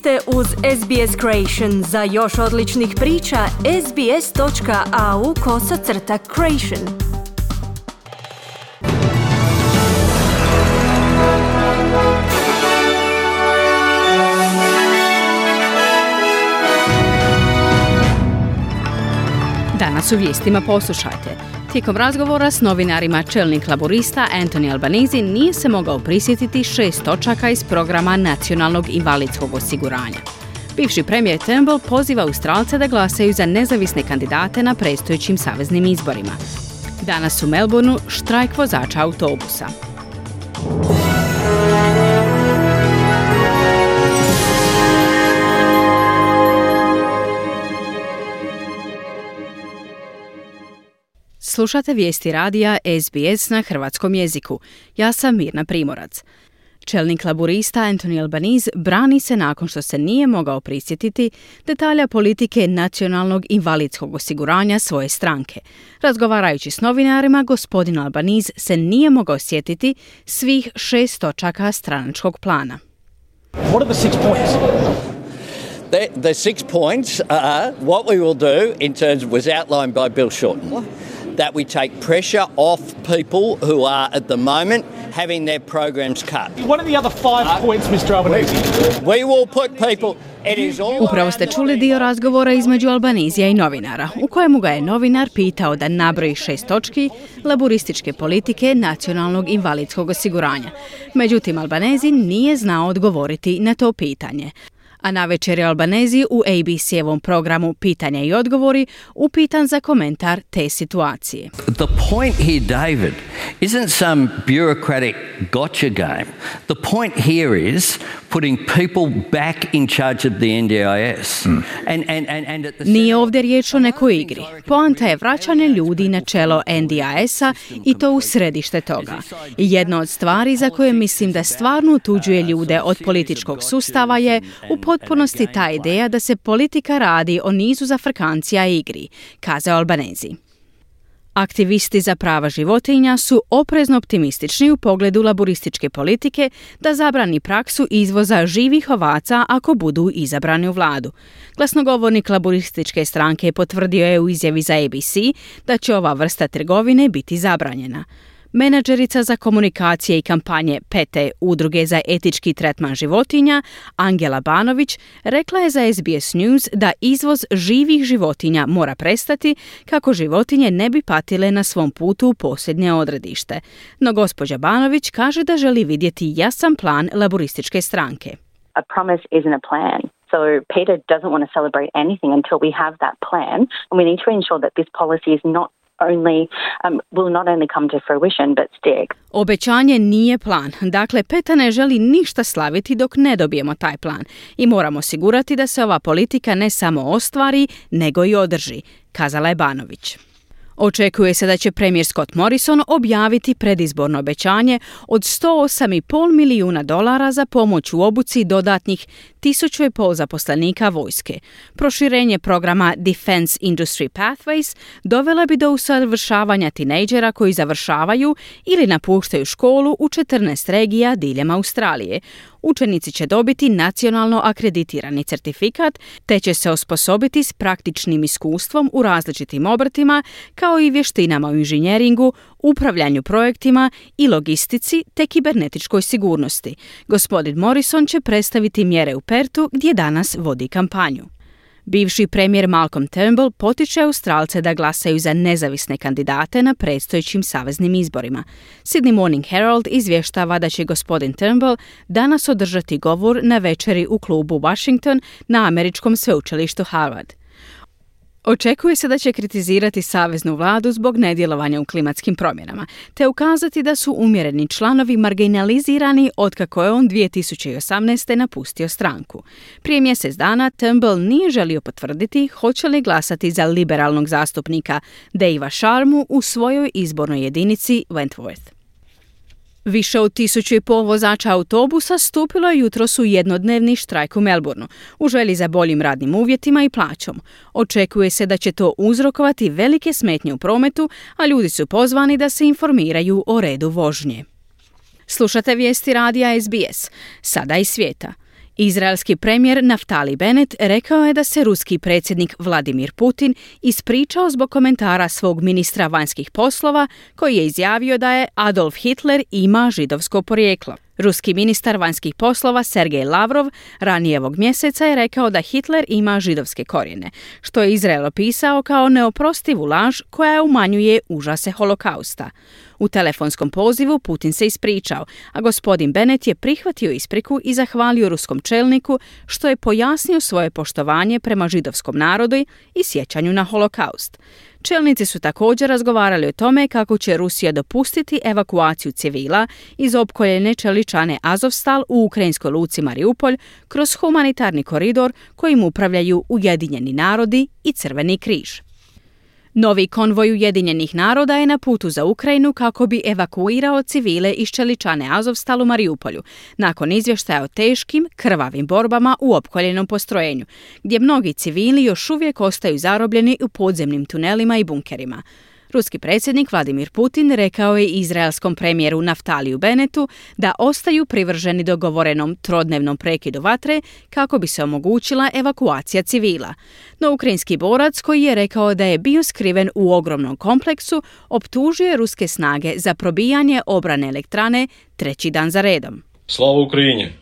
ste uz SBS Creation. Za još odličnih priča, sbs.au kosacrta creation. Danas u vijestima poslušajte. Tijekom razgovora s novinarima čelnik laborista Anthony Albanizi nije se mogao prisjetiti šest točaka iz programa nacionalnog invalidskog osiguranja. Bivši premijer Turnbull poziva Australce da glasaju za nezavisne kandidate na predstojećim saveznim izborima. Danas u Melbourneu štrajk vozača autobusa. Slušate vijesti radija SBS na hrvatskom jeziku. Ja sam Mirna Primorac. Čelnik laburista Anthony Albanese brani se nakon što se nije mogao prisjetiti detalja politike nacionalnog invalidskog osiguranja svoje stranke. Razgovarajući s novinarima, gospodin Albanese se nije mogao sjetiti svih šest točaka stranačkog plana. What are the six points? The, the six points are what we will do in terms of was outlined by Bill Shorten. That we take pressure off people who are at the moment having their programs cut. What are the other five points, Mr. Albanese? We will put people. It is all Upravo ste čuli dio razgovora između Albanizija i novinara, u kojemu ga je novinar pitao da nabroji šest točki laburističke politike nacionalnog invalidskog osiguranja. Međutim, Albanezi nije znao odgovoriti na to pitanje. A na večer Albanezi u ABC-evom programu Pitanja i odgovori upitan za komentar te situacije. The point here, David, isn't some bureaucratic gotcha game. The point here is putting people back in charge of the NDIS. And, and, and, and at the Nije ovdje riječ o nekoj igri. Poanta je vraćanje ljudi na čelo NDIS-a i to u središte toga. I jedna od stvari za koje mislim da stvarno utuđuje ljude od političkog sustava je u potpunosti ta ideja da se politika radi o nizu zafrkancija i igri, kazao Albanezi. Aktivisti za prava životinja su oprezno optimistični u pogledu laborističke politike da zabrani praksu izvoza živih ovaca ako budu izabrani u vladu. Glasnogovornik laborističke stranke potvrdio je u izjavi za ABC da će ova vrsta trgovine biti zabranjena. Menadžerica za komunikacije i kampanje PT Udruge za etički tretman životinja, Angela Banović, rekla je za SBS News da izvoz živih životinja mora prestati kako životinje ne bi patile na svom putu u posljednje odredište. No gospođa Banović kaže da želi vidjeti jasan plan laborističke stranke. a promise isn't a plan. So Peter doesn't want to celebrate anything until we have that plan, and we need to ensure that this policy is not only um, will not only come to fruition but stick. Obećanje nije plan. Dakle, Peta ne želi ništa slaviti dok ne dobijemo taj plan. I moramo osigurati da se ova politika ne samo ostvari, nego i održi, kazala je Banović. Očekuje se da će premijer Scott Morrison objaviti predizborno obećanje od 108,5 milijuna dolara za pomoć u obuci dodatnih tisuću i pol zaposlenika vojske. Proširenje programa Defense Industry Pathways dovela bi do usavršavanja tinejdžera koji završavaju ili napuštaju školu u 14 regija diljem Australije. Učenici će dobiti nacionalno akreditirani certifikat te će se osposobiti s praktičnim iskustvom u različitim obrtima kao i vještinama u inženjeringu, upravljanju projektima i logistici te kibernetičkoj sigurnosti. Gospodin Morrison će predstaviti mjere u Pertu gdje danas vodi kampanju. Bivši premijer Malcolm Turnbull potiče Australce da glasaju za nezavisne kandidate na predstojećim saveznim izborima. Sydney Morning Herald izvještava da će gospodin Turnbull danas održati govor na večeri u klubu Washington na američkom sveučilištu Harvard. Očekuje se da će kritizirati saveznu vladu zbog nedjelovanja u klimatskim promjenama, te ukazati da su umjereni članovi marginalizirani otkako je on 2018. napustio stranku. Prije mjesec dana Turnbull nije želio potvrditi hoće li glasati za liberalnog zastupnika Davea Sharmu u svojoj izbornoj jedinici Wentworth. Više od tisuću i pol vozača autobusa stupilo je jutros u jednodnevni štrajk u Melbourneu u želji za boljim radnim uvjetima i plaćom. Očekuje se da će to uzrokovati velike smetnje u prometu, a ljudi su pozvani da se informiraju o redu vožnje. Slušate vijesti radija SBS, sada iz svijeta. Izraelski premijer Naftali Bennett rekao je da se ruski predsjednik Vladimir Putin ispričao zbog komentara svog ministra vanjskih poslova koji je izjavio da je Adolf Hitler ima židovsko porijeklo. Ruski ministar vanjskih poslova Sergej Lavrov ranije ovog mjeseca je rekao da Hitler ima židovske korijene, što je Izrael opisao kao neoprostivu laž koja umanjuje užase holokausta. U telefonskom pozivu Putin se ispričao, a gospodin Bennett je prihvatio ispriku i zahvalio ruskom čelniku što je pojasnio svoje poštovanje prema židovskom narodu i sjećanju na holokaust. Čelnici su također razgovarali o tome kako će Rusija dopustiti evakuaciju civila iz opkoljene čeličane Azovstal u ukrajinskoj luci Mariupolj kroz humanitarni koridor kojim upravljaju Ujedinjeni narodi i Crveni križ. Novi konvoj Ujedinjenih naroda je na putu za Ukrajinu kako bi evakuirao civile iz Čeličane Azovstal u nakon izvještaja o teškim, krvavim borbama u opkoljenom postrojenju, gdje mnogi civili još uvijek ostaju zarobljeni u podzemnim tunelima i bunkerima. Ruski predsjednik Vladimir Putin rekao je izraelskom premijeru Naftaliju Benetu da ostaju privrženi dogovorenom trodnevnom prekidu vatre kako bi se omogućila evakuacija civila. No ukrajinski borac koji je rekao da je bio skriven u ogromnom kompleksu optužuje ruske snage za probijanje obrane elektrane treći dan za redom. Slava Ukrajini!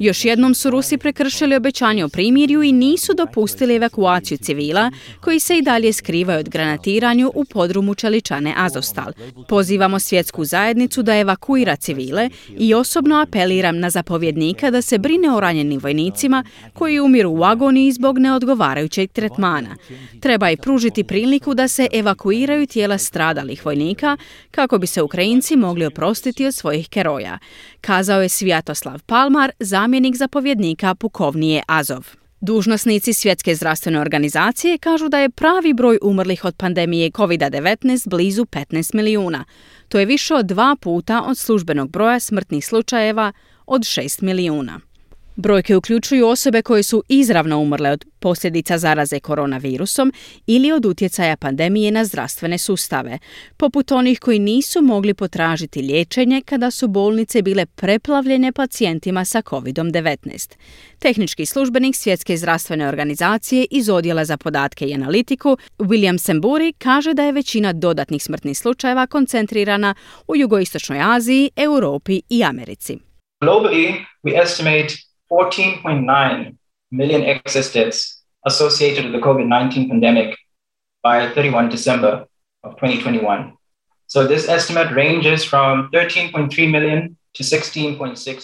Još jednom su Rusi prekršili obećanje o primirju i nisu dopustili evakuaciju civila koji se i dalje skrivaju od granatiranju u podrumu Čeličane Azostal. Pozivamo svjetsku zajednicu da evakuira civile i osobno apeliram na zapovjednika da se brine o ranjenim vojnicima koji umiru u agoniji zbog neodgovarajućeg tretmana. Treba i pružiti priliku da se evakuiraju tijela stradalih vojnika kako bi se Ukrajinci mogli oprostiti od svojih keroja. Kazao je Svjatoslav Palmar, zamjenik zapovjednika pukovnije Azov. Dužnosnici Svjetske zdravstvene organizacije kažu da je pravi broj umrlih od pandemije COVID-19 blizu 15 milijuna. To je više od dva puta od službenog broja smrtnih slučajeva od 6 milijuna. Brojke uključuju osobe koje su izravno umrle od posljedica zaraze koronavirusom ili od utjecaja pandemije na zdravstvene sustave, poput onih koji nisu mogli potražiti liječenje kada su bolnice bile preplavljene pacijentima sa COVID-19. Tehnički službenik Svjetske zdravstvene organizacije iz Odjela za podatke i analitiku William Semburi kaže da je većina dodatnih smrtnih slučajeva koncentrirana u jugoistočnoj Aziji, Europi i Americi. Globally, we estimate 14.9 million excess deaths associated with the COVID 19 pandemic by 31 December of 2021. So this estimate ranges from 13.3 million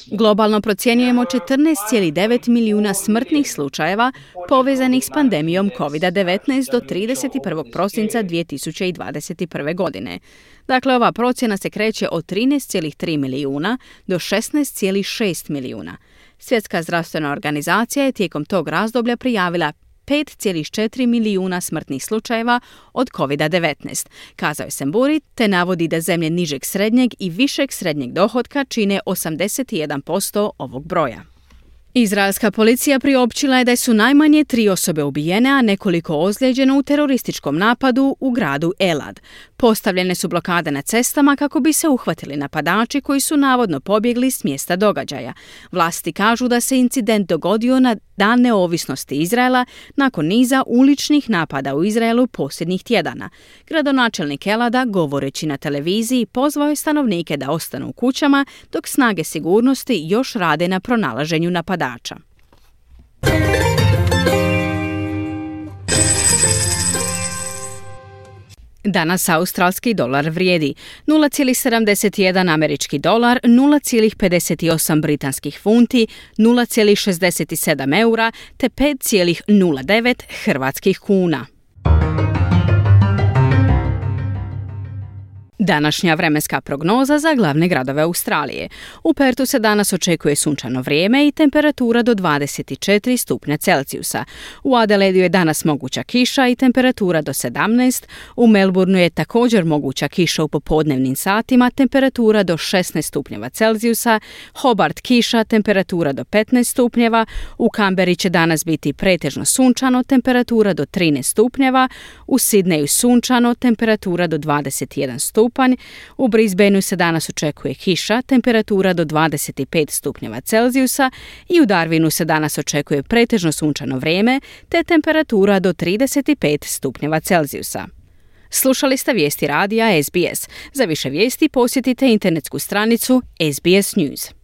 Globalno procjenjujemo 14,9 milijuna smrtnih slučajeva povezanih s pandemijom COVID-19 do 31. prosinca 2021. godine. Dakle, ova procjena se kreće od 13,3 milijuna do 16,6 milijuna. Svjetska zdravstvena organizacija je tijekom tog razdoblja prijavila 5,4 milijuna smrtnih slučajeva od COVID-19, kazao je Semburi, te navodi da zemlje nižeg srednjeg i višeg srednjeg dohotka čine 81% ovog broja. Izraelska policija priopćila je da su najmanje tri osobe ubijene, a nekoliko ozlijeđeno u terorističkom napadu u gradu Elad. Postavljene su blokade na cestama kako bi se uhvatili napadači koji su navodno pobjegli s mjesta događaja. Vlasti kažu da se incident dogodio na dan neovisnosti Izraela nakon niza uličnih napada u Izraelu posljednjih tjedana. Gradonačelnik Elada, govoreći na televiziji, pozvao je stanovnike da ostanu u kućama dok snage sigurnosti još rade na pronalaženju napadača. Danas australski dolar vrijedi 0,71 američki dolar, 0,58 britanskih funti, 0,67 eura te 5,09 hrvatskih kuna. Današnja vremenska prognoza za glavne gradove Australije. U Pertu se danas očekuje sunčano vrijeme i temperatura do 24 stupnja Celcijusa. U Adelaidu je danas moguća kiša i temperatura do 17. U Melbourneu je također moguća kiša u popodnevnim satima, temperatura do 16 stupnjeva Celcijusa. Hobart kiša, temperatura do 15 stupnjeva. U Kamberi će danas biti pretežno sunčano, temperatura do 13 stupnjeva. U Sidneju sunčano, temperatura do 21 stupnjeva stupanj, u Brisbaneu se danas očekuje kiša, temperatura do 25 stupnjeva Celzijusa i u Darwinu se danas očekuje pretežno sunčano vrijeme te temperatura do 35 stupnjeva Celzijusa. Slušali ste vijesti radija SBS. Za više vijesti posjetite internetsku stranicu SBS News.